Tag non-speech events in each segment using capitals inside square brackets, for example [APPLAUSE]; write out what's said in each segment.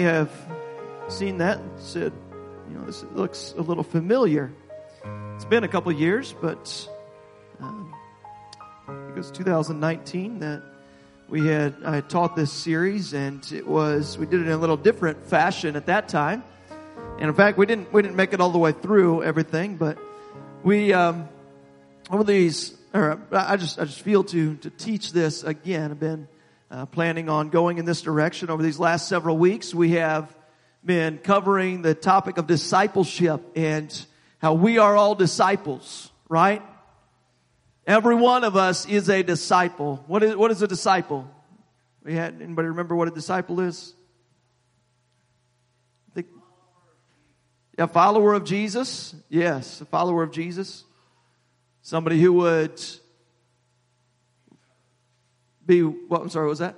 have seen that and said, you know, this looks a little familiar. It's been a couple years, but um, it was 2019 that we had I had taught this series, and it was we did it in a little different fashion at that time. And in fact, we didn't we didn't make it all the way through everything, but we um, over these. Or I just I just feel to to teach this again. I've been uh, planning on going in this direction over these last several weeks. We have been covering the topic of discipleship and how we are all disciples, right? Every one of us is a disciple. What is, what is a disciple? We had, anybody remember what a disciple is? Think, a follower of Jesus. Yes, a follower of Jesus. Somebody who would be, what, I'm sorry, what was that?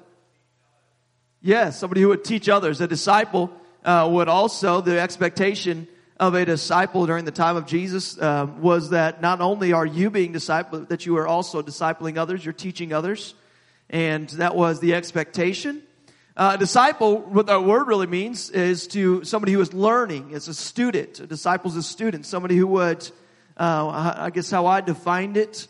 Yes, somebody who would teach others. A disciple uh, would also, the expectation of a disciple during the time of Jesus uh, was that not only are you being disciple, that you are also discipling others, you're teaching others. And that was the expectation. Uh, a disciple, what that word really means is to somebody who is learning, is a student. A disciple is a student. Somebody who would, uh, I guess how I defined it,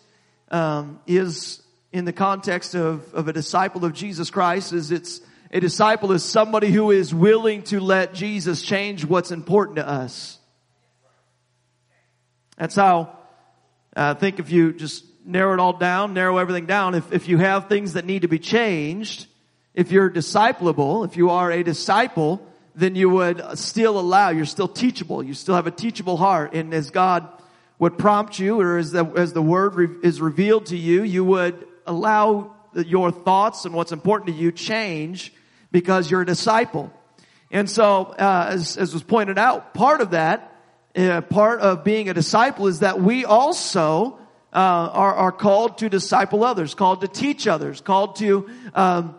um, is in the context of, of a disciple of Jesus Christ is it's a disciple is somebody who is willing to let Jesus change what's important to us. That's how uh, I think if you just narrow it all down, narrow everything down, if, if you have things that need to be changed, if you're disciplable, if you are a disciple, then you would still allow, you're still teachable, you still have a teachable heart, and as God would prompt you, or as the, as the word re- is revealed to you, you would allow your thoughts and what's important to you change because you're a disciple. And so, uh, as, as, was pointed out, part of that, uh, part of being a disciple is that we also uh, are, are, called to disciple others, called to teach others, called to um,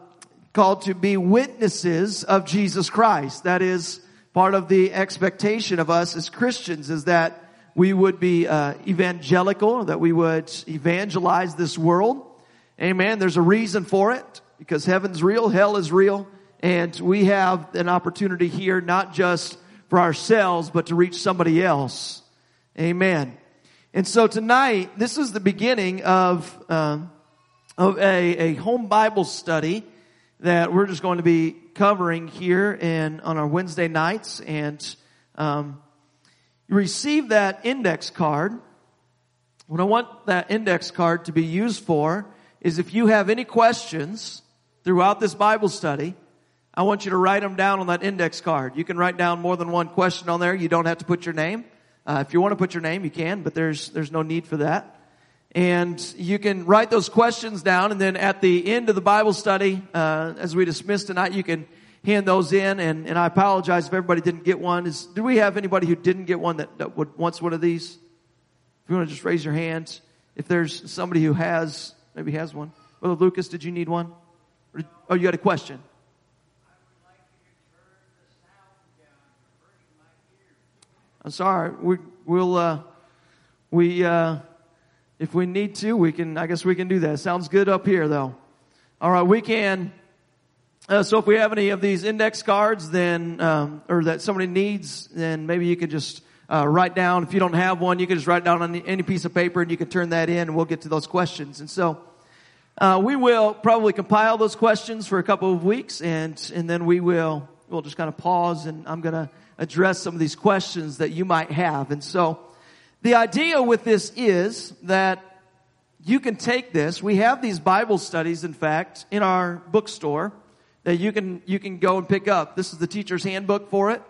called to be witnesses of Jesus Christ. That is part of the expectation of us as Christians is that we would be uh, evangelical, that we would evangelize this world Amen. There's a reason for it because heaven's real, hell is real, and we have an opportunity here not just for ourselves, but to reach somebody else. Amen. And so tonight, this is the beginning of, um, of a, a home Bible study that we're just going to be covering here and on our Wednesday nights. And um, you receive that index card. What I want that index card to be used for is if you have any questions throughout this Bible study, I want you to write them down on that index card. You can write down more than one question on there. You don't have to put your name. Uh, if you want to put your name, you can, but there's there's no need for that. And you can write those questions down, and then at the end of the Bible study, uh, as we dismiss tonight, you can hand those in. And, and I apologize if everybody didn't get one. Is do we have anybody who didn't get one that, that would wants one of these? If you want to just raise your hand. If there's somebody who has Maybe he has one. Brother Lucas, did you need one? Did, oh, you had a question. I'm sorry. We, will uh, we, uh, if we need to, we can, I guess we can do that. Sounds good up here though. All right, we can, uh, so if we have any of these index cards, then, um, or that somebody needs, then maybe you could just, uh, write down. If you don't have one, you can just write down on any piece of paper and you can turn that in and we'll get to those questions. And so, uh, we will probably compile those questions for a couple of weeks and, and then we will, we'll just kind of pause and I'm going to address some of these questions that you might have. And so, the idea with this is that you can take this. We have these Bible studies, in fact, in our bookstore that you can, you can go and pick up. This is the teacher's handbook for it.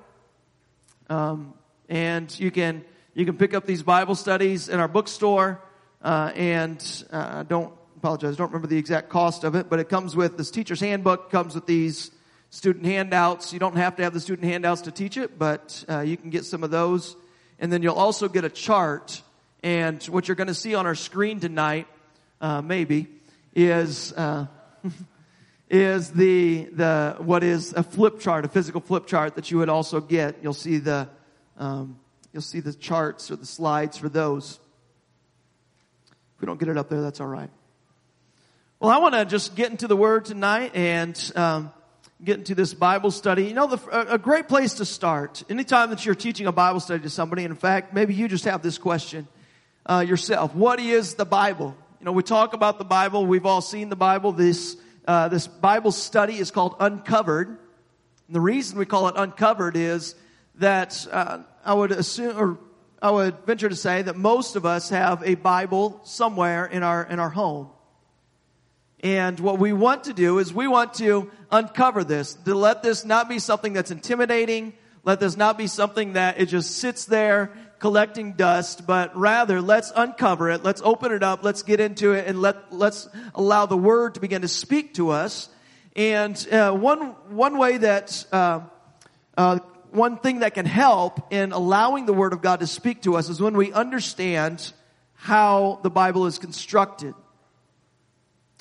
Um, and you can you can pick up these Bible studies in our bookstore. Uh, and uh, don't apologize, don't remember the exact cost of it, but it comes with this teacher's handbook. Comes with these student handouts. You don't have to have the student handouts to teach it, but uh, you can get some of those. And then you'll also get a chart. And what you're going to see on our screen tonight, uh, maybe, is uh, [LAUGHS] is the the what is a flip chart, a physical flip chart that you would also get. You'll see the um, you'll see the charts or the slides for those. If we don't get it up there, that's all right. Well, I want to just get into the Word tonight and um, get into this Bible study, you know, the, a great place to start, anytime that you're teaching a Bible study to somebody, in fact, maybe you just have this question uh, yourself. What is the Bible? You know, we talk about the Bible. We've all seen the Bible. This, uh, this Bible study is called Uncovered. And the reason we call it Uncovered is that uh, I would assume, or I would venture to say that most of us have a Bible somewhere in our, in our home. And what we want to do is we want to uncover this, to let this not be something that's intimidating, let this not be something that it just sits there collecting dust, but rather let's uncover it, let's open it up, let's get into it, and let, let's allow the Word to begin to speak to us. And uh, one, one way that, uh, uh, one thing that can help in allowing the Word of God to speak to us is when we understand how the Bible is constructed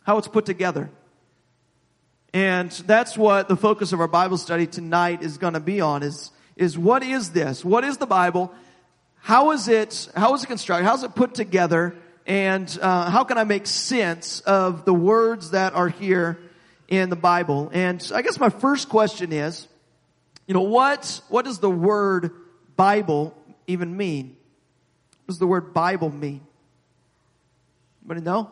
how it's put together. And that's what the focus of our Bible study tonight is going to be on is, is what is this? What is the Bible? How is it, how is it constructed? How is it put together? And uh, how can I make sense of the words that are here in the Bible? And I guess my first question is, you know, what, what does the word Bible even mean? What does the word Bible mean? Anybody know?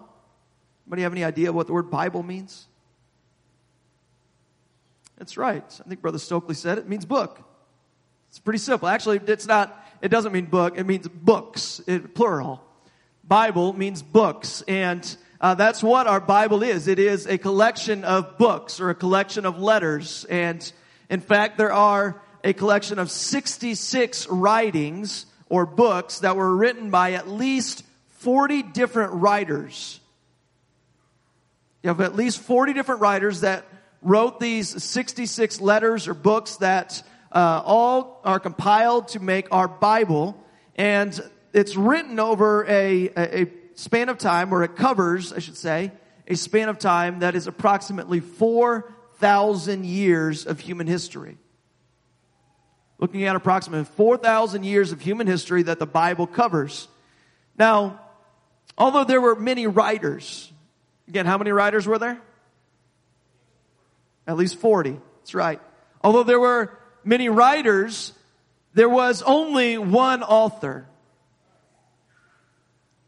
Anybody have any idea what the word Bible means? That's right. I think Brother Stokely said it. it means book. It's pretty simple. Actually, it's not, it doesn't mean book. It means books, it, plural. Bible means books. And uh, that's what our Bible is. It is a collection of books or a collection of letters. And in fact, there are a collection of 66 writings or books that were written by at least 40 different writers you have at least 40 different writers that wrote these 66 letters or books that uh, all are compiled to make our Bible. And it's written over a, a, a span of time, or it covers, I should say, a span of time that is approximately 4,000 years of human history. Looking at approximately 4,000 years of human history that the Bible covers. Now, although there were many writers, Again, how many writers were there? At least 40. That's right. Although there were many writers, there was only one author.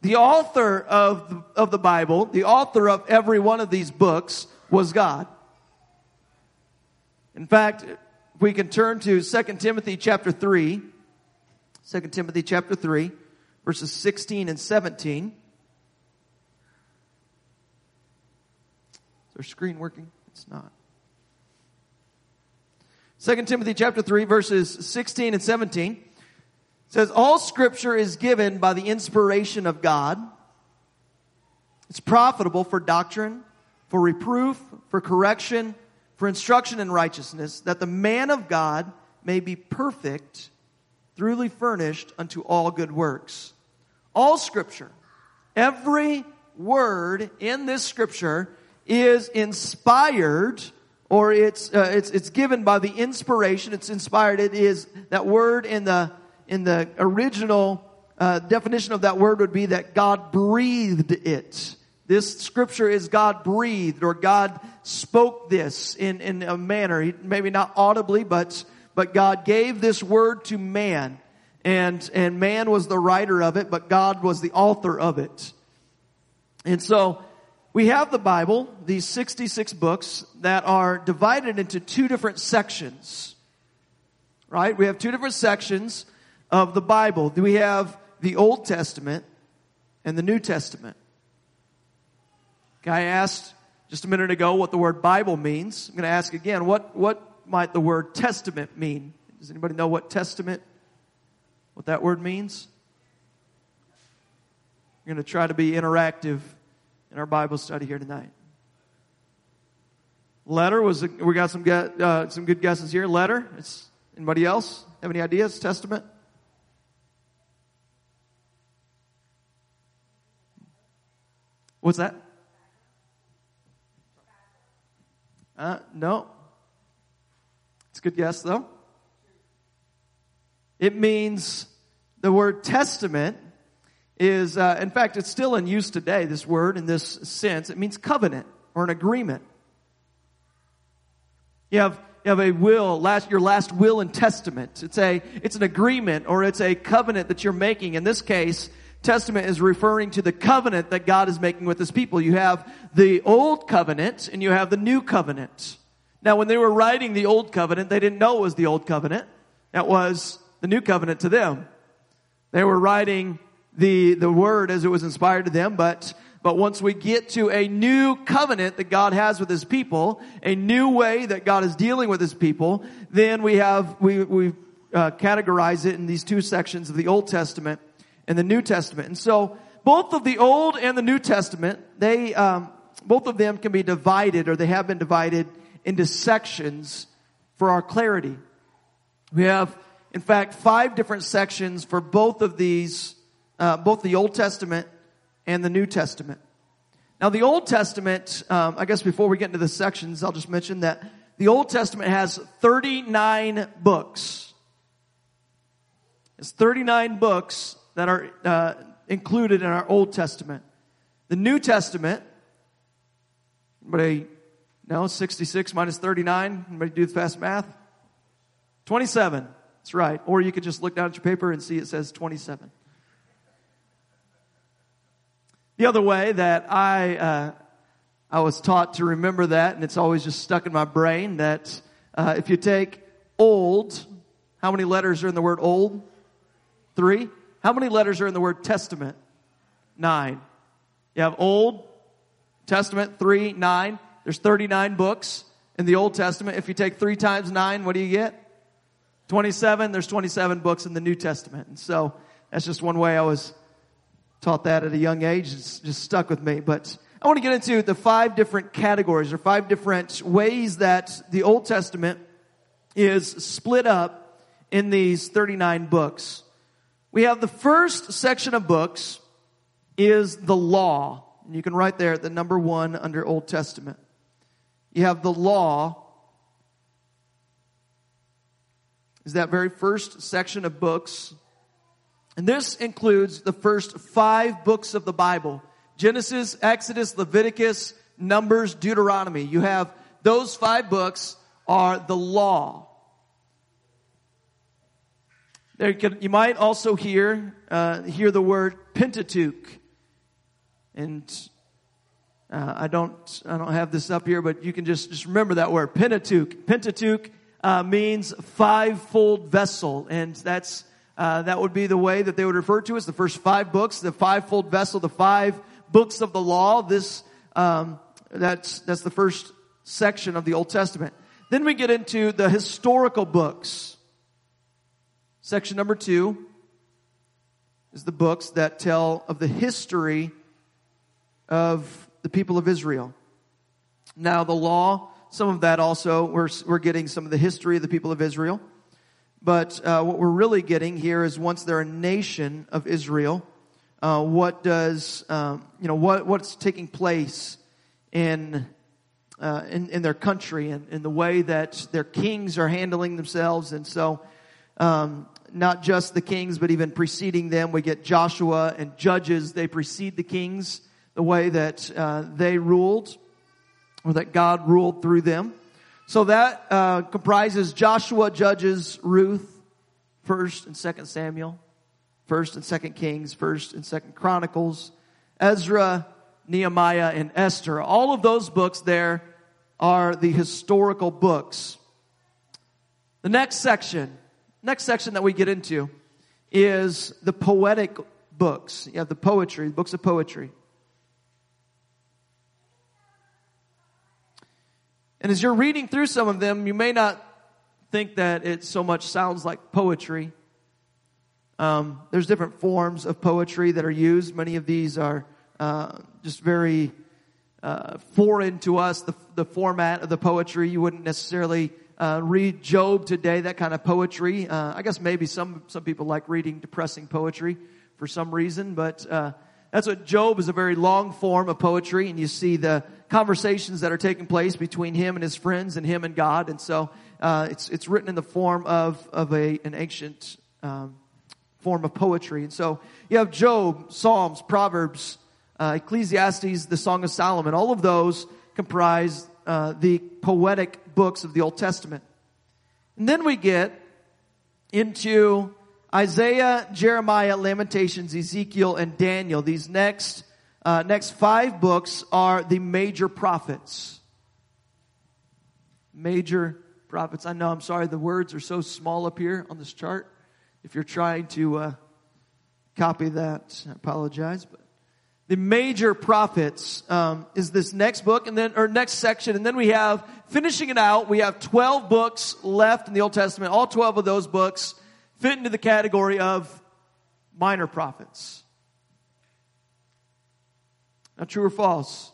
The author of of the Bible, the author of every one of these books was God. In fact, we can turn to 2 Timothy chapter 3, 2 Timothy chapter 3, verses 16 and 17. Is our screen working? It's not. 2 Timothy chapter 3 verses 16 and 17 says, All scripture is given by the inspiration of God. It's profitable for doctrine, for reproof, for correction, for instruction in righteousness, that the man of God may be perfect, truly furnished unto all good works. All scripture, every word in this scripture is inspired or it's, uh, it's, it's given by the inspiration. It's inspired. It is that word in the, in the original uh, definition of that word would be that God breathed it. This scripture is God breathed or God spoke this in, in a manner, maybe not audibly, but, but God gave this word to man. And, and man was the writer of it, but God was the author of it. And so, we have the Bible, these 66 books that are divided into two different sections. Right? We have two different sections of the Bible. Do we have the Old Testament and the New Testament. I asked just a minute ago what the word Bible means. I'm going to ask again, what, what might the word testament mean? Does anybody know what testament, what that word means? We're going to try to be interactive in our Bible study here tonight. Letter was, a, we got some, uh, some good guesses here. Letter, it's, anybody else have any ideas? Testament? What's that? Uh, no. It's a good guess though. It means the word testament is, uh, in fact, it's still in use today, this word in this sense. It means covenant or an agreement. You have, you have a will, last, your last will and testament. It's a, it's an agreement or it's a covenant that you're making. In this case, testament is referring to the covenant that God is making with his people. You have the old covenant and you have the new covenant. Now, when they were writing the old covenant, they didn't know it was the old covenant. That was the new covenant to them. They were writing the, the word as it was inspired to them, but, but once we get to a new covenant that God has with his people, a new way that God is dealing with his people, then we have, we, we uh, categorize it in these two sections of the Old Testament and the New Testament. And so, both of the Old and the New Testament, they, um, both of them can be divided or they have been divided into sections for our clarity. We have, in fact, five different sections for both of these, uh, both the Old Testament and the New Testament. Now, the Old Testament, um, I guess before we get into the sections, I'll just mention that the Old Testament has 39 books. It's 39 books that are uh, included in our Old Testament. The New Testament, anybody no, 66 minus 39. Anybody do the fast math? 27. That's right. Or you could just look down at your paper and see it says 27. The other way that I, uh, I was taught to remember that, and it's always just stuck in my brain, that uh, if you take old, how many letters are in the word old? Three. How many letters are in the word testament? Nine. You have old, testament, three, nine. There's 39 books in the Old Testament. If you take three times nine, what do you get? 27. There's 27 books in the New Testament. And so that's just one way I was taught that at a young age. It's just stuck with me. But I want to get into the five different categories or five different ways that the Old Testament is split up in these 39 books. We have the first section of books is the law. And you can write there the number one under Old Testament. You have the law. Is that very first section of books. And this includes the first five books of the Bible. Genesis, Exodus, Leviticus, Numbers, Deuteronomy. You have those five books are the law. There can, you might also hear uh, hear the word Pentateuch, and uh, I don't, I don't have this up here, but you can just, just remember that word, Pentateuch. Pentateuch, uh, means fivefold vessel, and that's, uh, that would be the way that they would refer to as the first five books, the fivefold vessel, the five books of the law. This, um, that's, that's the first section of the Old Testament. Then we get into the historical books. Section number two is the books that tell of the history of the people of Israel. Now, the law, some of that also, we're, we're getting some of the history of the people of Israel. But uh, what we're really getting here is once they're a nation of Israel, uh, what does, um, you know, what, what's taking place in, uh, in, in, their country and in the way that their kings are handling themselves. And so, um, not just the kings, but even preceding them, we get Joshua and Judges. They precede the kings the way that uh, they ruled or that God ruled through them. So that uh, comprises Joshua, Judges, Ruth, First and Second Samuel, First and Second Kings, First and Second Chronicles, Ezra, Nehemiah, and Esther. All of those books there are the historical books. The next section, next section that we get into is the poetic books. You have the poetry, books of poetry. And as you're reading through some of them, you may not think that it so much sounds like poetry. Um, there's different forms of poetry that are used. Many of these are uh, just very uh, foreign to us. The, the format of the poetry, you wouldn't necessarily uh, read Job today. That kind of poetry. Uh, I guess maybe some some people like reading depressing poetry for some reason, but uh, that's what Job is a very long form of poetry, and you see the conversations that are taking place between him and his friends and him and God. And so uh, it's it's written in the form of of a an ancient um, form of poetry. And so you have Job, Psalms, Proverbs, uh, Ecclesiastes, the Song of Solomon. All of those comprise uh, the poetic books of the Old Testament. And then we get into Isaiah, Jeremiah, Lamentations, Ezekiel, and Daniel. These next, uh, next five books are the major prophets. Major prophets. I know, I'm sorry, the words are so small up here on this chart. If you're trying to uh, copy that, I apologize. But the major prophets um, is this next book, and then or next section, and then we have finishing it out. We have 12 books left in the Old Testament. All 12 of those books fit into the category of minor prophets. Now, true or false?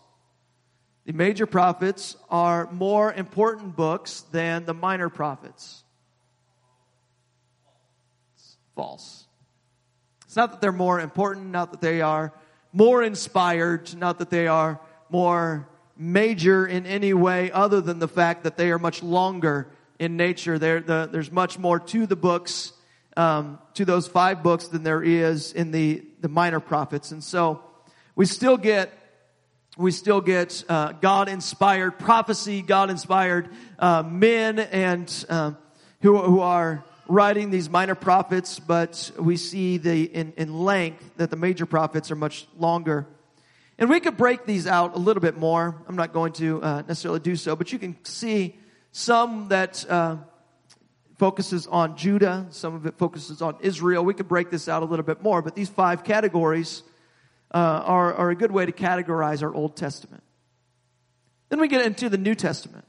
The major prophets are more important books than the minor prophets. It's false. It's not that they're more important, not that they are more inspired, not that they are more major in any way other than the fact that they are much longer in nature. The, there's much more to the books, um, to those five books than there is in the, the minor prophets. And so we still get we still get uh, God inspired prophecy, God inspired uh, men and uh, who, who are writing these minor prophets, but we see the in, in length that the major prophets are much longer. And we could break these out a little bit more. I'm not going to uh, necessarily do so, but you can see some that uh, focuses on Judah, some of it focuses on Israel. We could break this out a little bit more, but these five categories uh, are, are a good way to categorize our Old Testament. Then we get into the New Testament.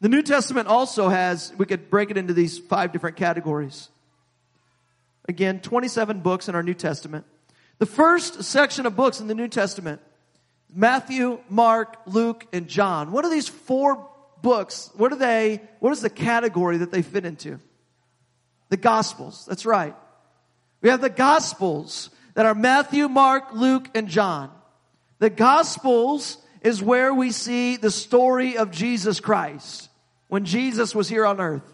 The New Testament also has, we could break it into these five different categories. Again, 27 books in our New Testament. The first section of books in the New Testament, Matthew, Mark, Luke, and John. What are these four books? What are they, what is the category that they fit into? The Gospels. That's right. We have the Gospels that are Matthew, Mark, Luke, and John. The Gospels is where we see the story of Jesus Christ when Jesus was here on earth.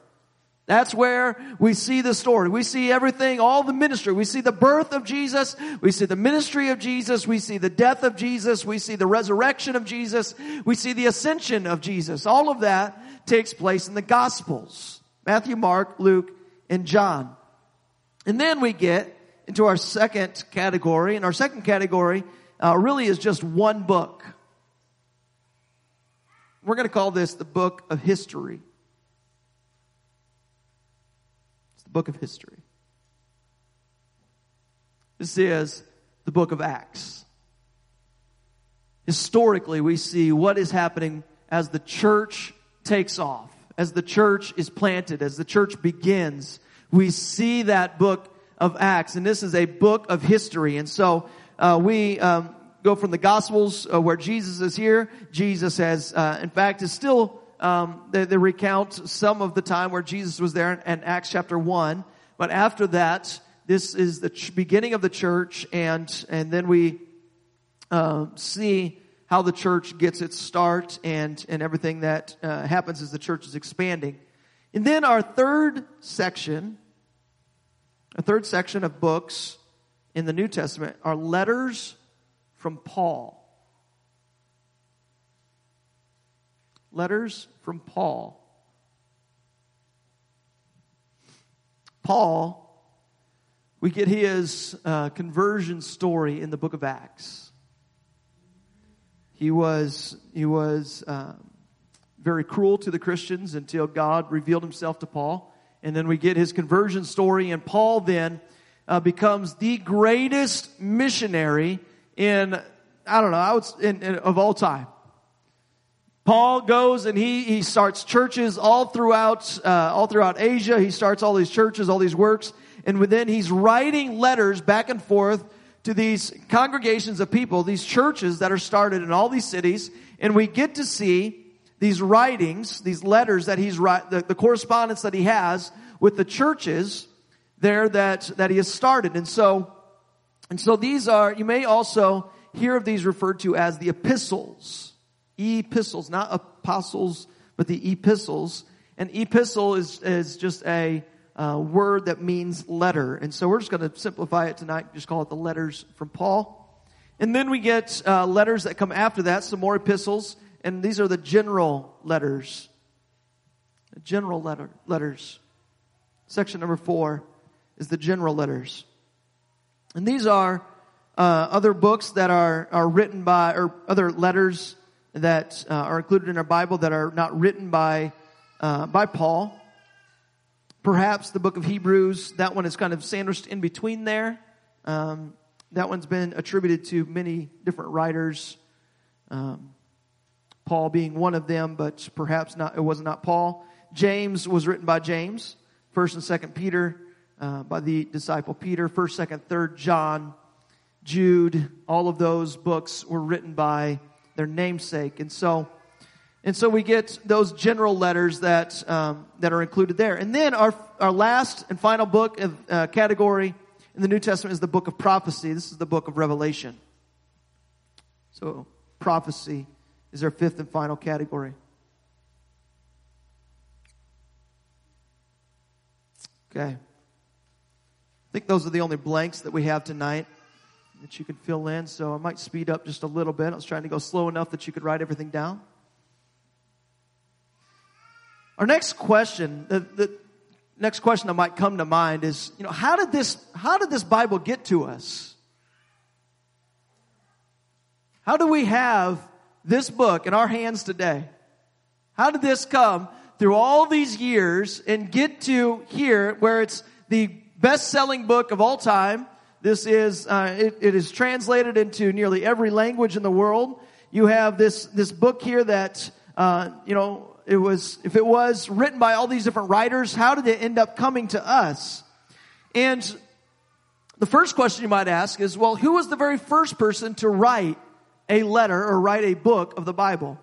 That's where we see the story. We see everything, all the ministry. We see the birth of Jesus. We see the ministry of Jesus. We see the death of Jesus. We see the resurrection of Jesus. We see the ascension of Jesus. All of that takes place in the Gospels. Matthew, Mark, Luke, and John. And then we get into our second category. And our second category uh, really is just one book. We're going to call this the book of history. It's the book of history. This is the book of Acts. Historically, we see what is happening as the church takes off, as the church is planted, as the church begins. We see that book of Acts, and this is a book of history. And so uh, we um, go from the Gospels uh, where Jesus is here. Jesus has, uh, in fact, is still um, they, they, recount some of the time where Jesus was there in, in Acts chapter one. But after that, this is the ch- beginning of the church, and and then we uh, see how the church gets its start and and everything that uh, happens as the church is expanding. And then our third section a third section of books in the New Testament are letters from Paul. Letters from Paul. Paul, we get his uh, conversion story in the book of Acts. He was, he was uh, very cruel to the Christians until God revealed himself to Paul. And then we get his conversion story, and Paul then uh, becomes the greatest missionary in, I don't know, I would, in, in, of all time. Paul goes and he, he starts churches all throughout, uh, all throughout Asia. He starts all these churches, all these works. And then he's writing letters back and forth to these congregations of people, these churches that are started in all these cities. And we get to see these writings, these letters that he's write, the, the correspondence that he has with the churches there that, that he has started. And so, and so these are, you may also hear of these referred to as the epistles. Epistles, not apostles, but the epistles. An epistle is, is just a uh, word that means letter. And so we're just going to simplify it tonight, just call it the letters from Paul. And then we get uh, letters that come after that, some more epistles and these are the general letters general letter, letters. Section number four is the general letters. And these are uh, other books that are, are written by, or other letters that uh, are included in our Bible that are not written by, uh, by Paul. Perhaps the book of Hebrews, that one is kind of sandwiched in between there. Um, that one's been attributed to many different writers. Um, Paul being one of them, but perhaps not, it was not Paul. James was written by James. First and Second Peter uh, by the disciple Peter. First, Second, Third John, Jude. All of those books were written by their namesake, and so and so we get those general letters that um, that are included there. And then our our last and final book of uh, category in the New Testament is the book of prophecy. This is the book of Revelation. So prophecy is our fifth and final category. Okay. I think those are the only blanks that we have tonight that you can fill in. So I might speed up just a little bit. I was trying to go slow enough that you could write everything down. Our next question, the, the next question that might come to mind is, you know, how did this, how did this Bible get to us? How do we have this book in our hands today? How did this come through all these years and get to here where it's the best-selling book of all time. This is, uh, it, it is translated into nearly every language in the world. You have this, this book here that, uh, you know, it was, if it was written by all these different writers, how did it end up coming to us? And the first question you might ask is, well, who was the very first person to write a letter or write a book of the Bible?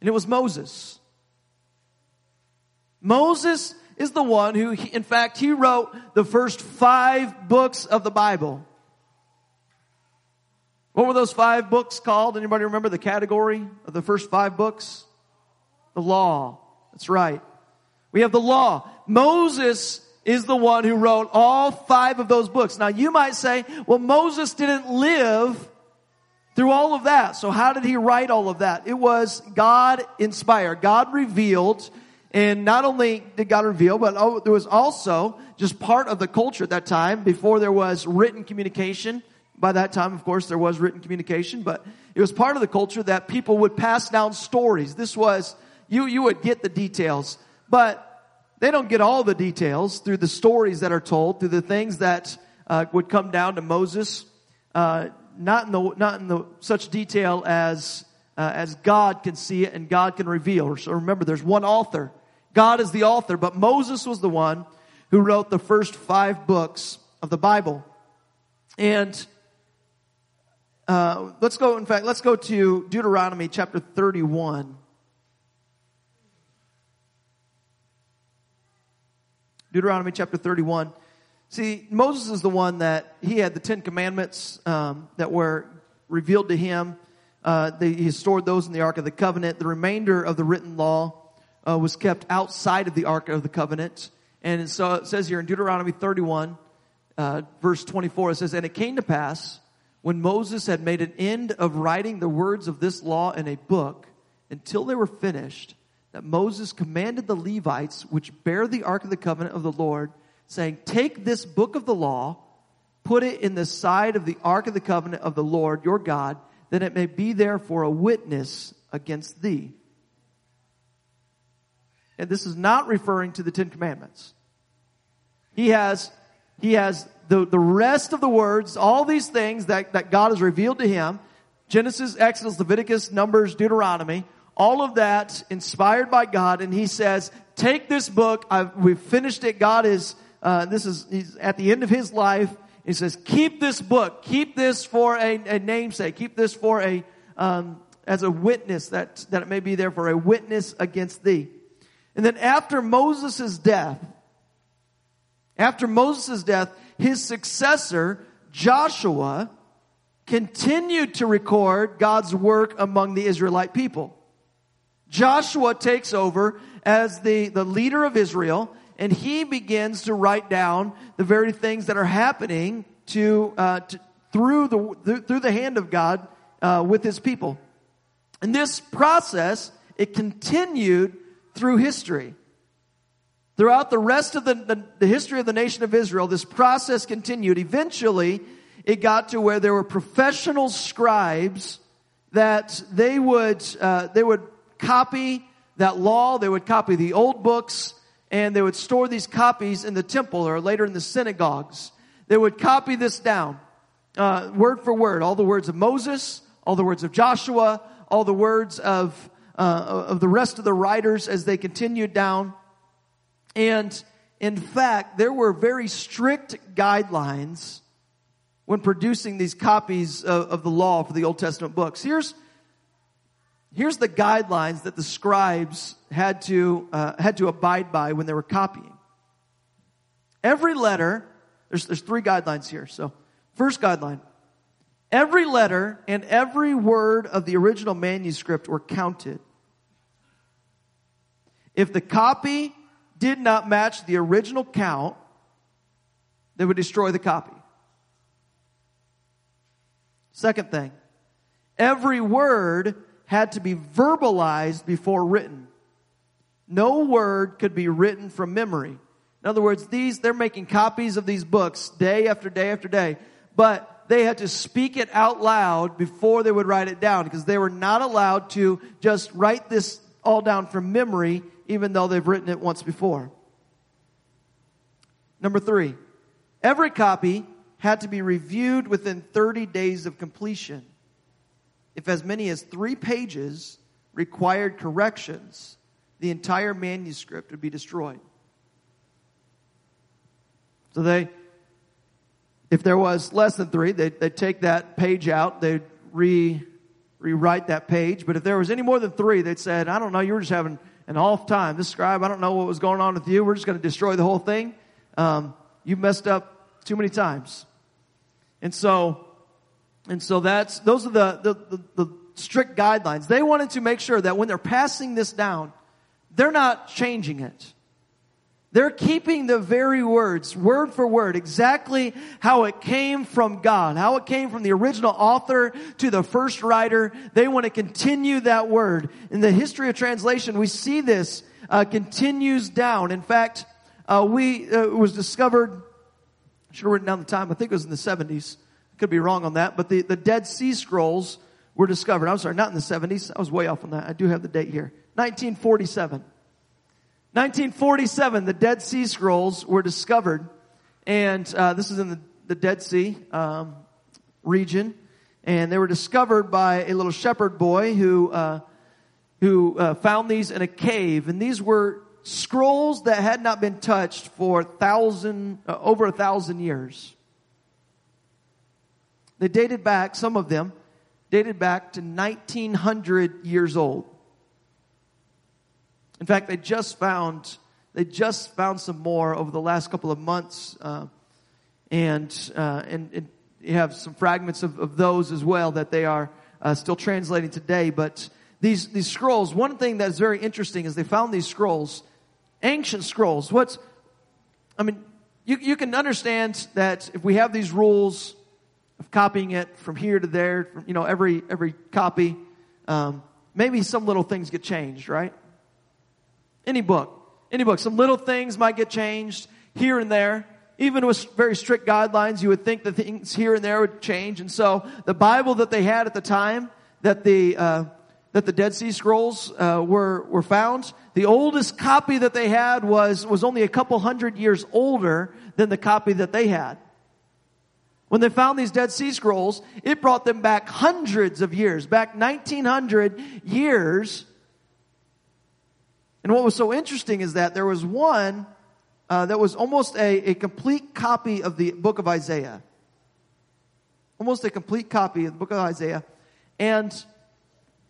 And it was Moses. Moses is the one who, in fact, he wrote the first five books of the Bible. What were those five books called? Anybody remember the category of the first five books? The law. That's right. We have the law. Moses is the one who wrote all five of those books. Now you might say, well, Moses didn't live through all of that. So how did he write all of that? It was God inspired. God revealed and not only did God reveal, but oh, there was also just part of the culture at that time before there was written communication. By that time, of course, there was written communication, but it was part of the culture that people would pass down stories. This was, you, you would get the details, but they don't get all the details through the stories that are told, through the things that uh, would come down to Moses. Uh, not in the, not in the, such detail as, uh, as God can see it and God can reveal. So remember, there's one author. God is the author, but Moses was the one who wrote the first five books of the Bible. And uh, let's go, in fact, let's go to Deuteronomy chapter 31. Deuteronomy chapter 31. See, Moses is the one that he had the Ten Commandments um, that were revealed to him. Uh, they, he stored those in the Ark of the Covenant. The remainder of the written law uh, was kept outside of the Ark of the Covenant. And so it says here in Deuteronomy 31, uh, verse 24, it says, And it came to pass when Moses had made an end of writing the words of this law in a book until they were finished, that Moses commanded the Levites, which bear the Ark of the Covenant of the Lord, saying, Take this book of the law, put it in the side of the Ark of the Covenant of the Lord your God, that it may be there for a witness against thee. And this is not referring to the Ten Commandments. He has, he has the, the rest of the words, all these things that, that God has revealed to him, Genesis, Exodus, Leviticus, Numbers, Deuteronomy, all of that inspired by God. And he says, take this book. I've, we've finished it. God is, uh, this is, he's at the end of his life. He says, keep this book. Keep this for a, a namesake. Keep this for a, um, as a witness that, that it may be there for a witness against thee. And then after Moses' death, after Moses' death, his successor, Joshua, continued to record God's work among the Israelite people. Joshua takes over as the, the leader of Israel, and he begins to write down the very things that are happening to, uh, to through the through the hand of God uh, with His people. And this process it continued through history. Throughout the rest of the, the, the, history of the nation of Israel, this process continued. Eventually, it got to where there were professional scribes that they would, uh, they would copy that law, they would copy the old books, and they would store these copies in the temple or later in the synagogues. They would copy this down, uh, word for word, all the words of Moses, all the words of Joshua, all the words of, uh, of the rest of the writers as they continued down. And in fact, there were very strict guidelines when producing these copies of, of, the law for the Old Testament books. Here's, here's the guidelines that the scribes had to, uh, had to abide by when they were copying. Every letter, there's, there's three guidelines here. So, first guideline, every letter and every word of the original manuscript were counted. If the copy did not match the original count, they would destroy the copy. Second thing, every word had to be verbalized before written. No word could be written from memory. In other words, these, they're making copies of these books day after day after day, but they had to speak it out loud before they would write it down because they were not allowed to just write this all down from memory even though they've written it once before. Number three, every copy had to be reviewed within 30 days of completion. If as many as three pages required corrections, the entire manuscript would be destroyed. So they, if there was less than three, they'd, they'd take that page out, they'd re, rewrite that page. But if there was any more than three, they'd said, I don't know, you were just having an off time. This scribe, I don't know what was going on with you. We're just going to destroy the whole thing. Um, you've messed up too many times. And so, and so that's, those are the, the, the, the strict guidelines. They wanted to make sure that when they're passing this down, they're not changing it. They're keeping the very words, word for word, exactly how it came from God, how it came from the original author to the first writer. They want to continue that word. In the history of translation, we see this uh, continues down. In fact, uh, we uh, it was discovered. I should have written down the time. I think it was in the seventies. Could be wrong on that, but the, the Dead Sea Scrolls were discovered. I'm sorry, not in the seventies. I was way off on that. I do have the date here. 1947. 1947, the Dead Sea Scrolls were discovered, and uh, this is in the, the Dead Sea um, region, and they were discovered by a little shepherd boy who uh, who uh, found these in a cave, and these were scrolls that had not been touched for thousand uh, over a thousand years. They dated back, some of them dated back to 1900 years old. In fact, they just found they just found some more over the last couple of months, uh, and, uh, and, and you have some fragments of, of those as well that they are uh, still translating today. But these these scrolls, one thing that's very interesting is they found these scrolls, ancient scrolls. What's I mean, you you can understand that if we have these rules of copying it from here to there, from, you know, every every copy, um, maybe some little things get changed, right? Any book. Any book. Some little things might get changed here and there. Even with very strict guidelines, you would think that things here and there would change. And so the Bible that they had at the time that the, uh, that the Dead Sea Scrolls uh, were were found. The oldest copy that they had was was only a couple hundred years older than the copy that they had. When they found these Dead Sea Scrolls, it brought them back hundreds of years, back 1900 years and what was so interesting is that there was one uh, that was almost a, a complete copy of the book of Isaiah. Almost a complete copy of the book of Isaiah. And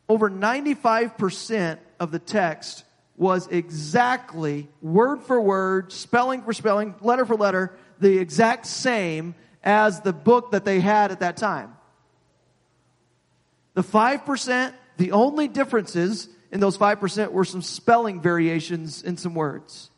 over 95% of the text was exactly word for word, spelling for spelling, letter for letter, the exact same as the book that they had at that time. The 5%, the only differences in those 5% were some spelling variations in some words.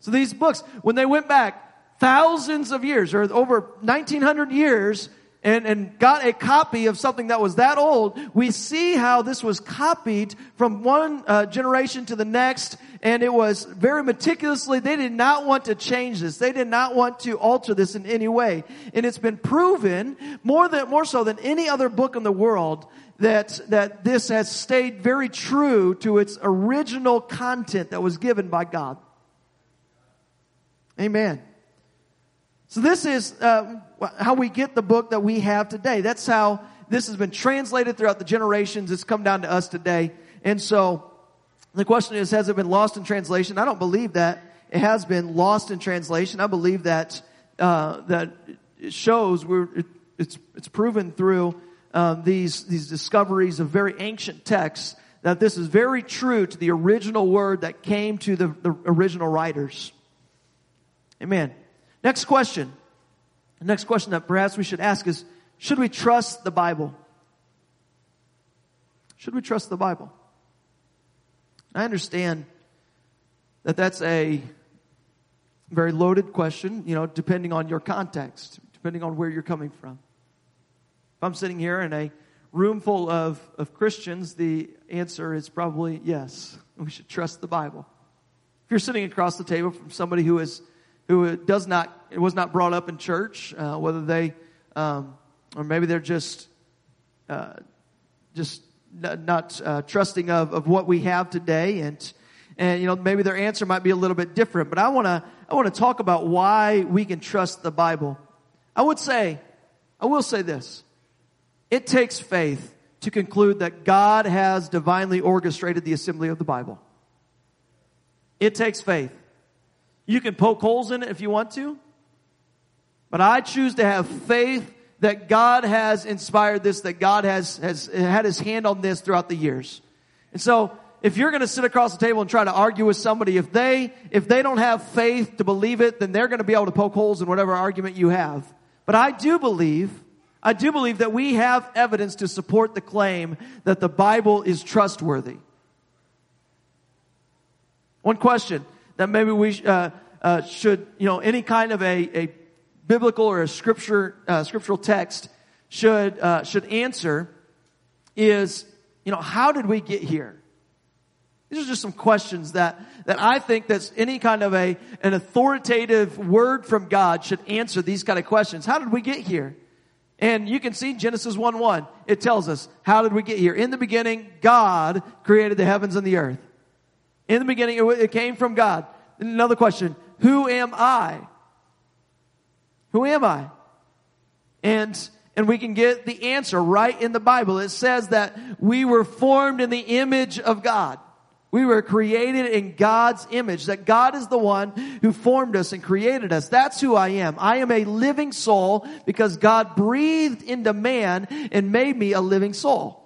So these books, when they went back thousands of years or over 1900 years, and, and got a copy of something that was that old, we see how this was copied from one uh, generation to the next, and it was very meticulously, they did not want to change this. They did not want to alter this in any way. And it's been proven more than, more so than any other book in the world that, that this has stayed very true to its original content that was given by God. Amen. So this is uh, how we get the book that we have today. That's how this has been translated throughout the generations. It's come down to us today. And so the question is, has it been lost in translation? I don't believe that it has been lost in translation. I believe that uh, that it shows we're it, it's it's proven through uh, these these discoveries of very ancient texts that this is very true to the original word that came to the, the original writers. Amen. Next question. The next question that perhaps we should ask is, should we trust the Bible? Should we trust the Bible? I understand that that's a very loaded question, you know, depending on your context, depending on where you're coming from. If I'm sitting here in a room full of, of Christians, the answer is probably yes. We should trust the Bible. If you're sitting across the table from somebody who is who does not was not brought up in church, uh, whether they um, or maybe they're just uh, just not uh, trusting of, of what we have today, and and you know maybe their answer might be a little bit different. But I want to I want to talk about why we can trust the Bible. I would say, I will say this: it takes faith to conclude that God has divinely orchestrated the assembly of the Bible. It takes faith. You can poke holes in it if you want to. But I choose to have faith that God has inspired this, that God has, has had his hand on this throughout the years. And so, if you're going to sit across the table and try to argue with somebody, if they, if they don't have faith to believe it, then they're going to be able to poke holes in whatever argument you have. But I do believe, I do believe that we have evidence to support the claim that the Bible is trustworthy. One question that maybe we uh, uh, should, you know, any kind of a, a biblical or a scripture uh, scriptural text should uh, should answer is, you know, how did we get here? These are just some questions that that I think that's any kind of a an authoritative word from God should answer these kind of questions. How did we get here? And you can see Genesis 1 1. It tells us, how did we get here? In the beginning, God created the heavens and the earth. In the beginning, it came from God. Another question. Who am I? Who am I? And, and we can get the answer right in the Bible. It says that we were formed in the image of God. We were created in God's image, that God is the one who formed us and created us. That's who I am. I am a living soul because God breathed into man and made me a living soul.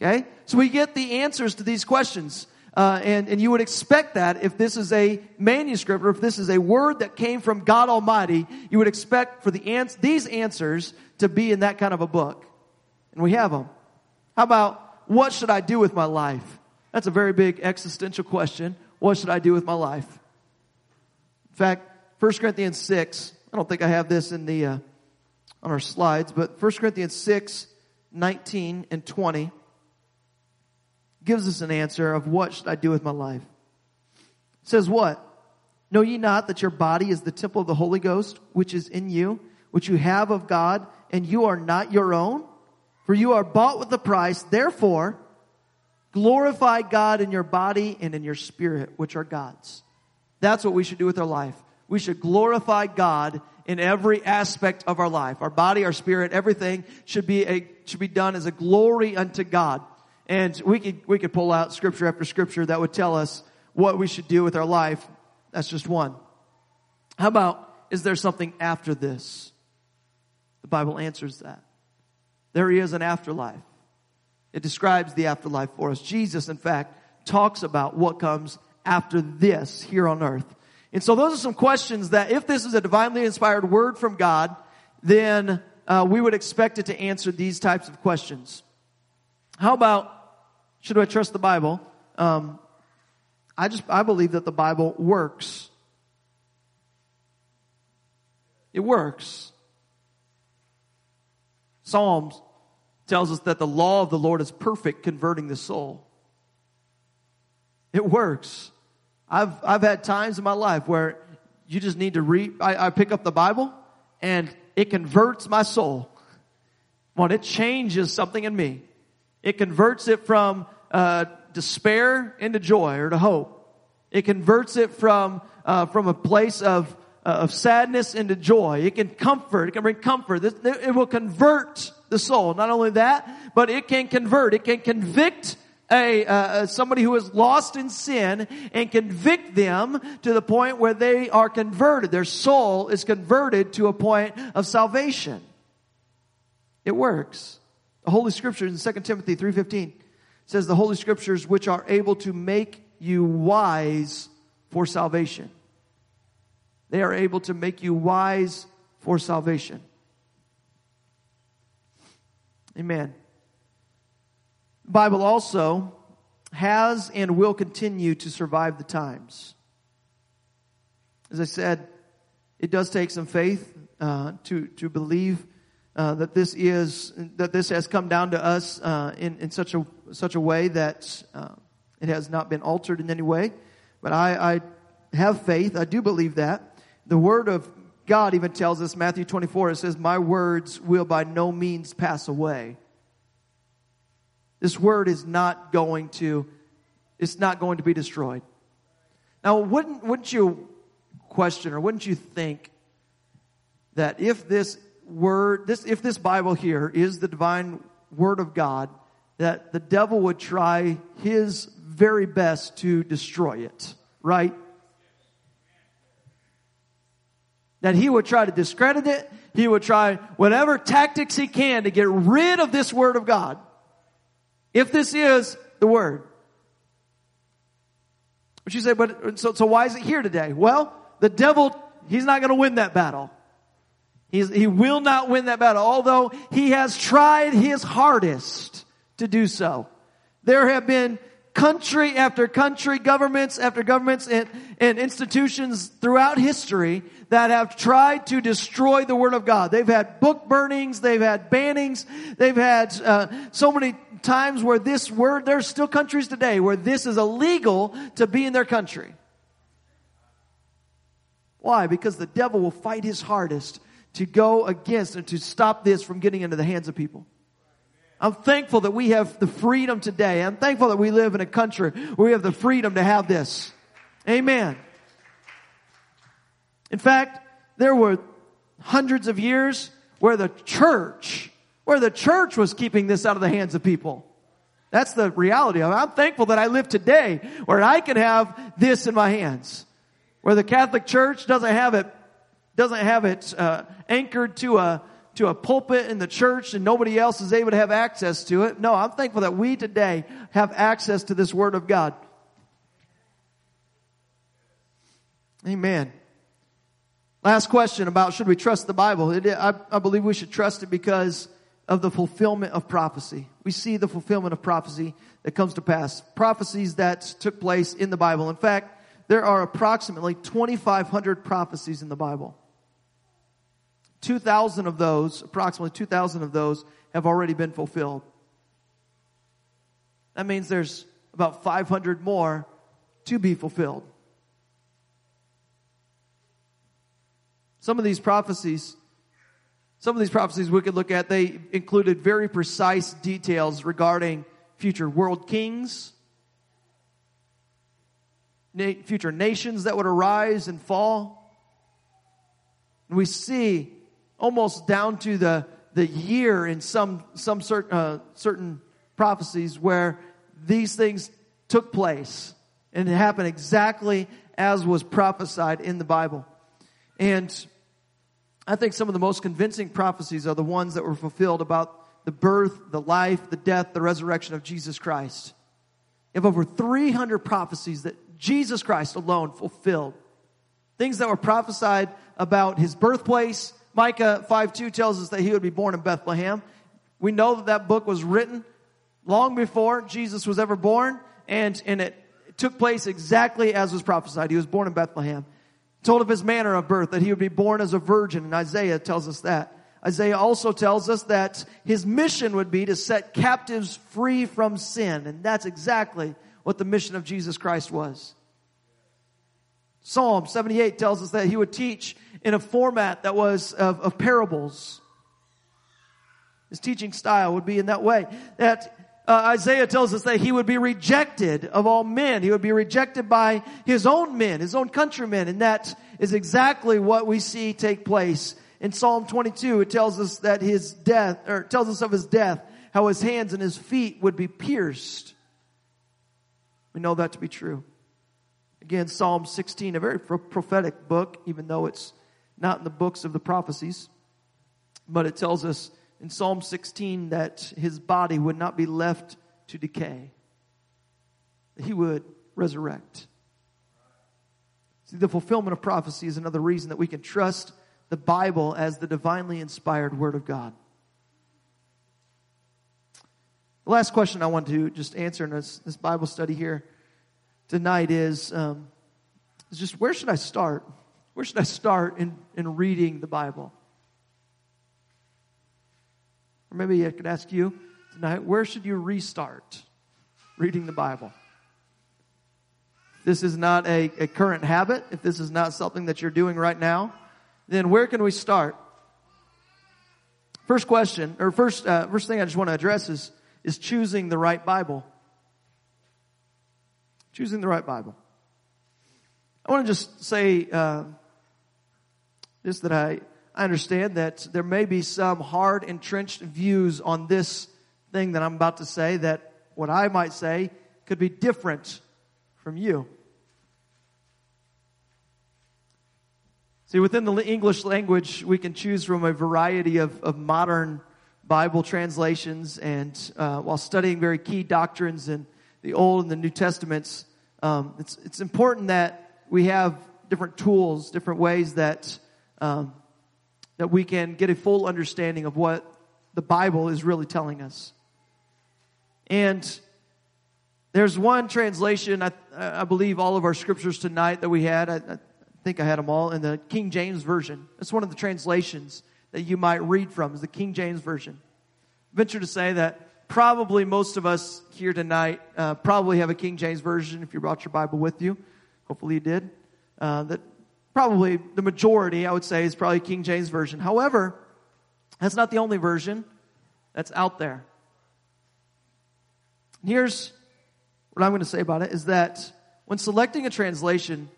Okay? So we get the answers to these questions. Uh, and, and you would expect that if this is a manuscript or if this is a word that came from God Almighty, you would expect for the ans- these answers to be in that kind of a book. And we have them. How about what should I do with my life? That's a very big existential question. What should I do with my life? In fact, 1 Corinthians 6, I don't think I have this in the, uh, on our slides, but 1 Corinthians 6, 19 and 20 gives us an answer of what should I do with my life. It says what? Know ye not that your body is the temple of the Holy Ghost, which is in you, which you have of God, and you are not your own? For you are bought with a price. Therefore, glorify God in your body and in your spirit, which are God's. That's what we should do with our life. We should glorify God in every aspect of our life. Our body, our spirit, everything should be a, should be done as a glory unto God. And we could, we could pull out scripture after scripture that would tell us what we should do with our life. That's just one. How about, is there something after this? The Bible answers that. There is an afterlife. It describes the afterlife for us. Jesus, in fact, talks about what comes after this here on earth. And so those are some questions that if this is a divinely inspired word from God, then uh, we would expect it to answer these types of questions. How about should I trust the Bible? Um, I just, I believe that the Bible works. It works. Psalms tells us that the law of the Lord is perfect, converting the soul. It works. I've, I've had times in my life where you just need to read, I, I pick up the Bible and it converts my soul. Well, it changes something in me. It converts it from uh, despair into joy or to hope. It converts it from uh, from a place of uh, of sadness into joy. It can comfort. It can bring comfort. It will convert the soul. Not only that, but it can convert. It can convict a uh, somebody who is lost in sin and convict them to the point where they are converted. Their soul is converted to a point of salvation. It works. The Holy Scriptures in 2 Timothy 3.15 says the Holy Scriptures which are able to make you wise for salvation. They are able to make you wise for salvation. Amen. The Bible also has and will continue to survive the times. As I said, it does take some faith uh, to to believe uh, that this is that this has come down to us uh, in in such a such a way that uh, it has not been altered in any way. But I, I have faith. I do believe that the Word of God even tells us Matthew twenty four. It says, "My words will by no means pass away." This word is not going to, it's not going to be destroyed. Now, wouldn't, wouldn't you question or wouldn't you think that if this word, this, if this Bible here is the divine word of God, that the devil would try his very best to destroy it, right? That he would try to discredit it. He would try whatever tactics he can to get rid of this word of God. If this is the word. But you say, but so, so why is it here today? Well, the devil, he's not going to win that battle. He's, he will not win that battle, although he has tried his hardest to do so. There have been country after country, governments after governments, and, and institutions throughout history that have tried to destroy the Word of God. They've had book burnings, they've had bannings, they've had uh, so many times where this word, there's still countries today where this is illegal to be in their country. Why? Because the devil will fight his hardest to go against and to stop this from getting into the hands of people. I'm thankful that we have the freedom today. I'm thankful that we live in a country where we have the freedom to have this. Amen. In fact, there were hundreds of years where the church where the church was keeping this out of the hands of people. That's the reality of it. I'm thankful that I live today where I can have this in my hands. Where the Catholic Church doesn't have it, doesn't have it uh, anchored to a to a pulpit in the church and nobody else is able to have access to it. No, I'm thankful that we today have access to this Word of God. Amen. Last question about should we trust the Bible? It, I, I believe we should trust it because of the fulfillment of prophecy. We see the fulfillment of prophecy that comes to pass. Prophecies that took place in the Bible. In fact, there are approximately 2,500 prophecies in the Bible. 2,000 of those, approximately 2,000 of those, have already been fulfilled. That means there's about 500 more to be fulfilled. Some of these prophecies some of these prophecies we could look at, they included very precise details regarding future world kings, future nations that would arise and fall. And we see almost down to the, the year in some, some certain, uh, certain prophecies where these things took place and it happened exactly as was prophesied in the Bible. And I think some of the most convincing prophecies are the ones that were fulfilled about the birth, the life, the death, the resurrection of Jesus Christ. You have over 300 prophecies that Jesus Christ alone fulfilled. Things that were prophesied about his birthplace. Micah 5 2 tells us that he would be born in Bethlehem. We know that that book was written long before Jesus was ever born, and, and it took place exactly as was prophesied. He was born in Bethlehem told of his manner of birth, that he would be born as a virgin, and Isaiah tells us that. Isaiah also tells us that his mission would be to set captives free from sin. And that's exactly what the mission of Jesus Christ was. Psalm 78 tells us that he would teach in a format that was of, of parables. His teaching style would be in that way. That uh, Isaiah tells us that he would be rejected of all men. He would be rejected by his own men, his own countrymen. And that is exactly what we see take place in Psalm 22. It tells us that his death, or tells us of his death, how his hands and his feet would be pierced. We know that to be true. Again, Psalm 16, a very prophetic book, even though it's not in the books of the prophecies. But it tells us in Psalm 16 that his body would not be left to decay, he would resurrect. See, the fulfillment of prophecy is another reason that we can trust the Bible as the divinely inspired Word of God. The last question I want to just answer in this, this Bible study here tonight is, um, is just where should I start? Where should I start in, in reading the Bible? Or maybe I could ask you tonight, where should you restart reading the Bible? This is not a, a current habit, if this is not something that you're doing right now, then where can we start? First question, or first, uh, first thing I just want to address is, is choosing the right Bible. Choosing the right Bible. I want to just say uh, just that I, I understand that there may be some hard, entrenched views on this thing that I'm about to say that what I might say could be different from you. See, within the English language, we can choose from a variety of, of modern Bible translations, and uh, while studying very key doctrines in the Old and the New Testaments, um, it's, it's important that we have different tools, different ways that, um, that we can get a full understanding of what the Bible is really telling us. And there's one translation, I, I believe all of our scriptures tonight that we had, I, think I had them all in the King James Version. That's one of the translations that you might read from, is the King James Version. I venture to say that probably most of us here tonight uh, probably have a King James Version if you brought your Bible with you. Hopefully you did. Uh, that probably the majority, I would say, is probably King James Version. However, that's not the only version that's out there. Here's what I'm going to say about it is that when selecting a translation,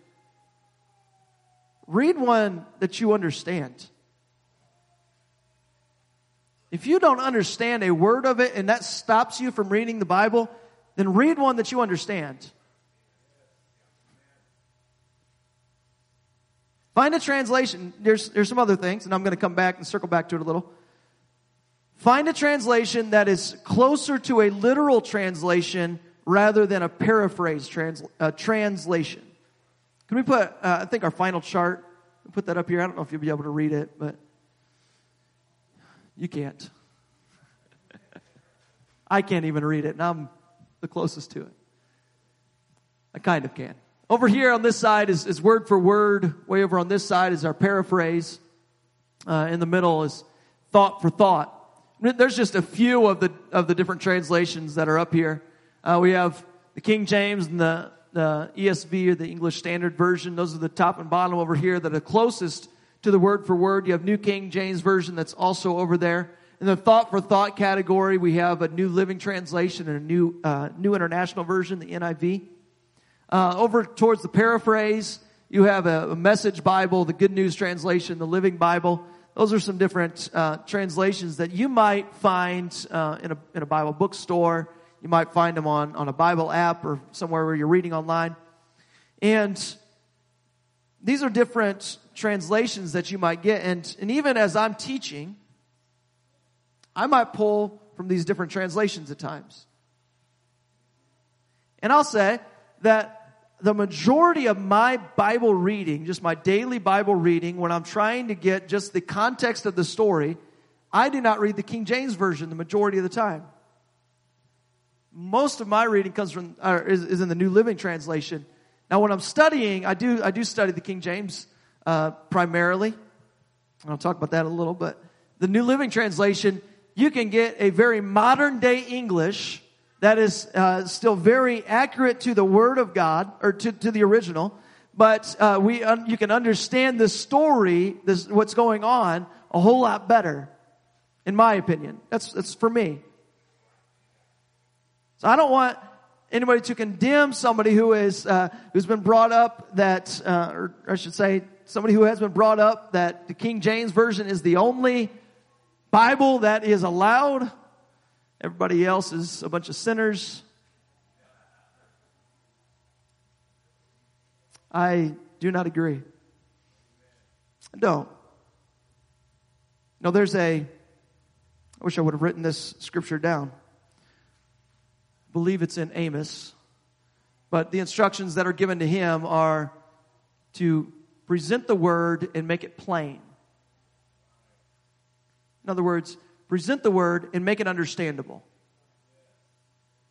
read one that you understand. If you don't understand a word of it and that stops you from reading the Bible, then read one that you understand. Find a translation. There's, there's some other things, and I'm going to come back and circle back to it a little. Find a translation that is closer to a literal translation rather than a paraphrase trans, uh, translation. Can we put, uh, I think our final chart, put that up here. I don't know if you'll be able to read it, but you can't. [LAUGHS] I can't even read it, and I'm the closest to it. I kind of can. Over here on this side is, is word for word. Way over on this side is our paraphrase. Uh, in the middle is thought for thought. There's just a few of the of the different translations that are up here. Uh, we have the King James and the the ESV or the English Standard Version. Those are the top and bottom over here that are closest to the word for word. You have New King James Version that's also over there. In the thought for thought category, we have a New Living Translation and a New uh, New International Version, the NIV. Uh, over towards the paraphrase, you have a, a, Message Bible, the Good News Translation, the Living Bible. Those are some different uh, translations that you might find uh, in a in a Bible bookstore you might find them on, on a Bible app or somewhere where you're reading online. And these are different translations that you might get. And, and even as I'm teaching, I might pull from these different translations at times. And I'll say that the majority of my Bible reading, just my daily Bible reading, when I'm trying to get just the context of the story, I do not read the King James Version the majority of the time most of my reading comes from is, is, in the New Living Translation. Now, when I'm studying, I do I do study the King James uh, primarily. I'll talk about that a little, but the New Living Translation, you can get a very modern day English that is uh, still very accurate to the Word of God or to, to the original, but uh, we un- you can understand the story, this, what's going on, a whole lot better, in my opinion. That's that's for me. So I don't want anybody to condemn somebody who is uh, who's been brought up that, uh, or I should say, somebody who has been brought up that the King James version is the only Bible that is allowed. Everybody else is a bunch of sinners. I do not agree. I don't. No, there's a, I wish I would have written this scripture down. I believe it's in Amos. But the instructions that are given to him are to present the word and make it plain. In other words, present the word and make it understandable.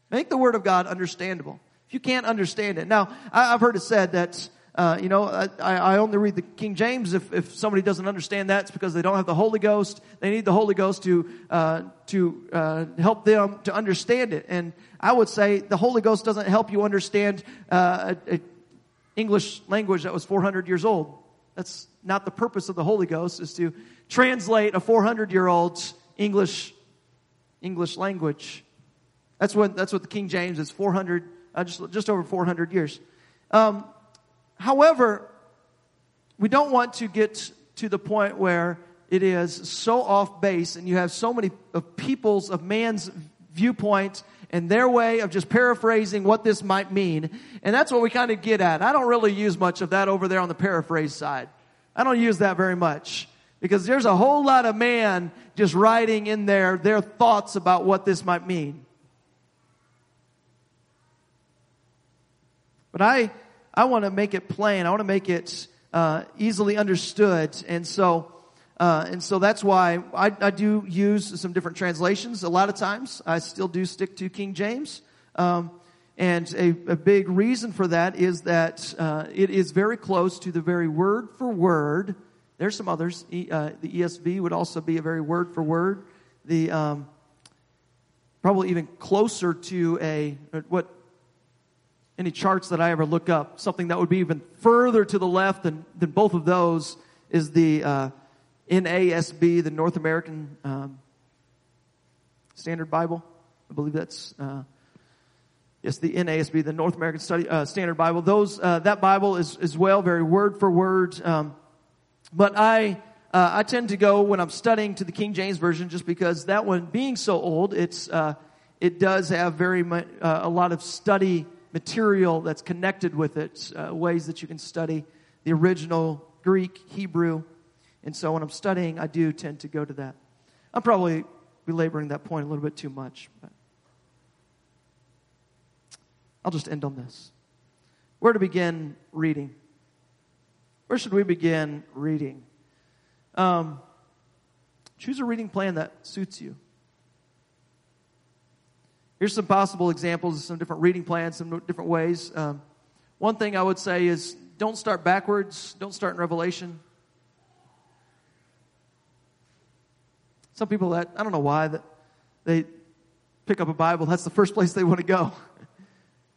Make the word of God understandable. If you can't understand it. Now, I've heard it said that, uh, you know, I, I, only read the King James if, if somebody doesn't understand that, it's because they don't have the Holy Ghost. They need the Holy Ghost to, uh, to, uh, help them to understand it. And I would say the Holy Ghost doesn't help you understand, uh, a, a English language that was 400 years old. That's not the purpose of the Holy Ghost, is to translate a 400 year old's English, English language. That's what, that's what the King James is, 400, uh, just, just over 400 years. Um, however, we don't want to get to the point where it is so off base and you have so many of people's, of man's viewpoint and their way of just paraphrasing what this might mean. And that's what we kind of get at. I don't really use much of that over there on the paraphrase side. I don't use that very much because there's a whole lot of man just writing in there their thoughts about what this might mean. But I, I want to make it plain. I want to make it uh, easily understood. And so, uh, and so that's why I, I, do use some different translations. A lot of times, I still do stick to King James. Um, and a, a, big reason for that is that uh, it is very close to the very word for word. There's some others. E, uh, the ESV would also be a very word for word. The um, probably even closer to a what any charts that I ever look up. Something that would be even further to the left than than both of those is the uh, NASB, the North American um, Standard Bible. I believe that's uh, yes, the NASB, the North American Study uh, Standard Bible. Those uh, that Bible is as well very word for word. Um, but I uh, I tend to go when I'm studying to the King James version just because that one being so old, it's uh, it does have very much, a lot of study material that's connected with it, ways that you can study the original Greek, Hebrew. And so when I'm studying, I do tend to go to that. I'm probably belaboring that point a little bit too much, but I'll just end on this. Where to begin reading? Where should we begin reading? Um, choose a reading plan that suits you. Here's some possible examples of some different reading plans, some different ways. Um, one thing I would say is don't start backwards, don't start in Revelation. Some people that, I don't know why, that they pick up a Bible, that's the first place they want to go. [LAUGHS]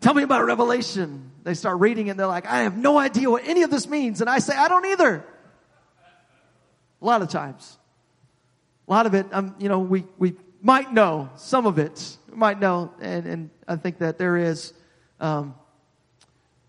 Tell me about Revelation. They start reading and they're like, I have no idea what any of this means. And I say, I don't either. A lot of times. A lot of it, um, you know, we, we might know some of it. We might know. And, and I think that there is, um,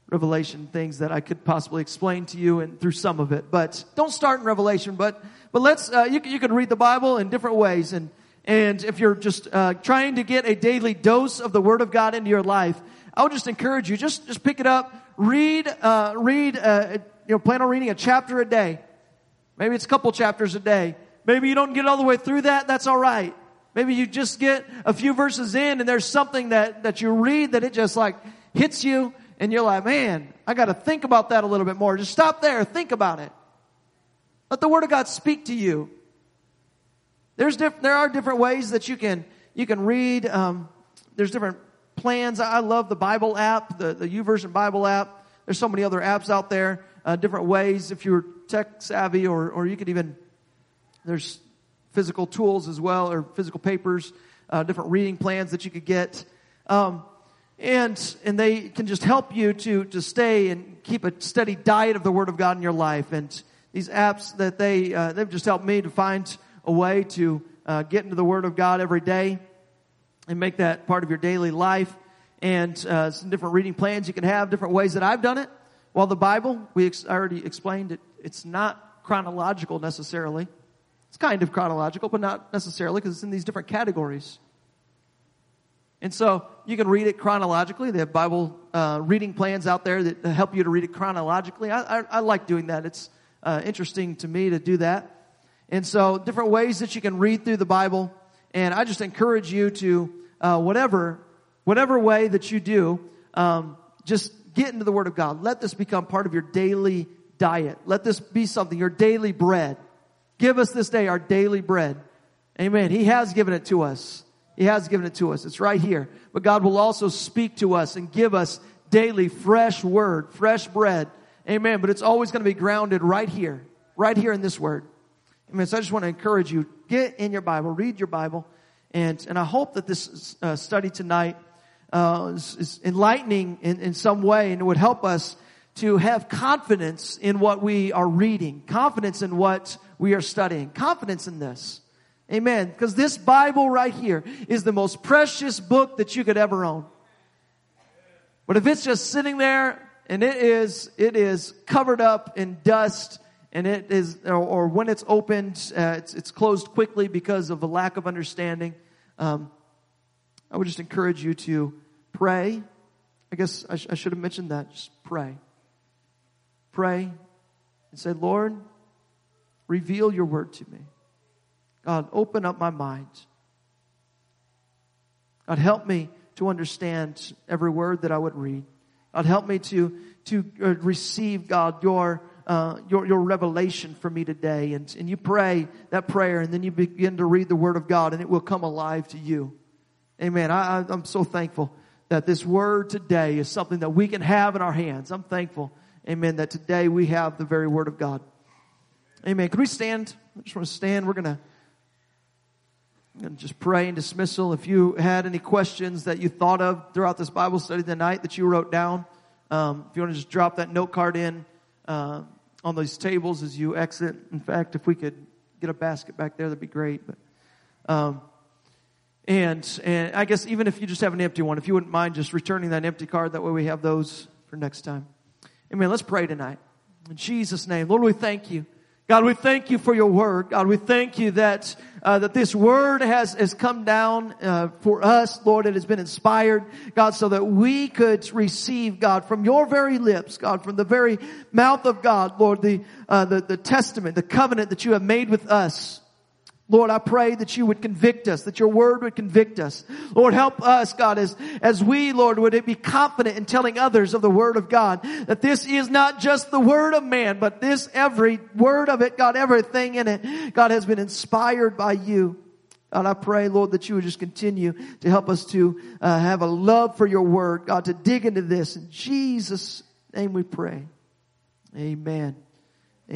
Revelation things that I could possibly explain to you and through some of it. But don't start in Revelation, but, but let's, uh, you, you can read the Bible in different ways. And, and if you're just, uh, trying to get a daily dose of the Word of God into your life, I would just encourage you, just, just pick it up, read, uh, read, uh, you know, plan on reading a chapter a day. Maybe it's a couple chapters a day. Maybe you don't get all the way through that. That's all right. Maybe you just get a few verses in and there's something that, that you read that it just like hits you and you're like, man, I got to think about that a little bit more. Just stop there, think about it. Let the Word of God speak to you. There's diff- there are different ways that you can you can read. Um, there's different plans. I love the Bible app, the the YouVersion Bible app. There's so many other apps out there, uh, different ways. If you're tech savvy, or or you could even there's physical tools as well, or physical papers, uh, different reading plans that you could get. Um, and, and they can just help you to, to stay and keep a steady diet of the Word of God in your life. And these apps that they, uh, they've just helped me to find a way to uh, get into the Word of God every day and make that part of your daily life. And uh, some different reading plans you can have, different ways that I've done it. While the Bible, we ex- already explained it, it's not chronological necessarily. It's kind of chronological, but not necessarily because it's in these different categories. And so you can read it chronologically. They have Bible uh, reading plans out there that help you to read it chronologically. I, I, I like doing that. It's uh, interesting to me to do that. And so different ways that you can read through the Bible. And I just encourage you to, uh, whatever, whatever way that you do, um, just get into the Word of God. Let this become part of your daily diet. Let this be something, your daily bread. Give us this day our daily bread. Amen. He has given it to us. He has given it to us. It's right here. But God will also speak to us and give us daily fresh word, fresh bread. Amen. But it's always going to be grounded right here, right here in this word. Amen. So I just want to encourage you, get in your Bible, read your Bible. And, and I hope that this uh, study tonight uh, is, is, enlightening in, in some way and it would help us to have confidence in what we are reading, confidence in what we are studying, confidence in this. Amen. Because this Bible right here is the most precious book that you could ever own. But if it's just sitting there and it is, it is covered up in dust and it is, or, or when it's opened, uh, it's, it's closed quickly because of a lack of understanding. Um, I would just encourage you to pray. I guess I, sh- I should have mentioned that. Just pray. Pray and say, Lord, reveal your word to me. God, open up my mind. God, help me to understand every word that I would read. God, help me to, to uh, receive, God, your, uh, your, your revelation for me today. And, and you pray that prayer and then you begin to read the word of God and it will come alive to you. Amen. I, I'm so thankful that this word today is something that we can have in our hands. I'm thankful, amen, that today we have the very word of God. Amen. Could we stand? I just want to stand. We're going to and just pray in dismissal. If you had any questions that you thought of throughout this Bible study tonight that you wrote down, um, if you want to just drop that note card in uh, on those tables as you exit. In fact, if we could get a basket back there, that'd be great. But, um, and and I guess even if you just have an empty one, if you wouldn't mind just returning that empty card, that way we have those for next time. Amen. Let's pray tonight. In Jesus' name, Lord, we thank you. God, we thank you for your word. God, we thank you that uh, that this word has has come down uh, for us, Lord. It has been inspired, God, so that we could receive, God, from your very lips, God, from the very mouth of God, Lord, the uh, the, the testament, the covenant that you have made with us. Lord, I pray that you would convict us, that your word would convict us. Lord, help us, God, as, as we, Lord, would it be confident in telling others of the word of God, that this is not just the word of man, but this every word of it, God, everything in it, God has been inspired by you. God, I pray, Lord, that you would just continue to help us to uh, have a love for your word, God, to dig into this. In Jesus' name we pray. Amen.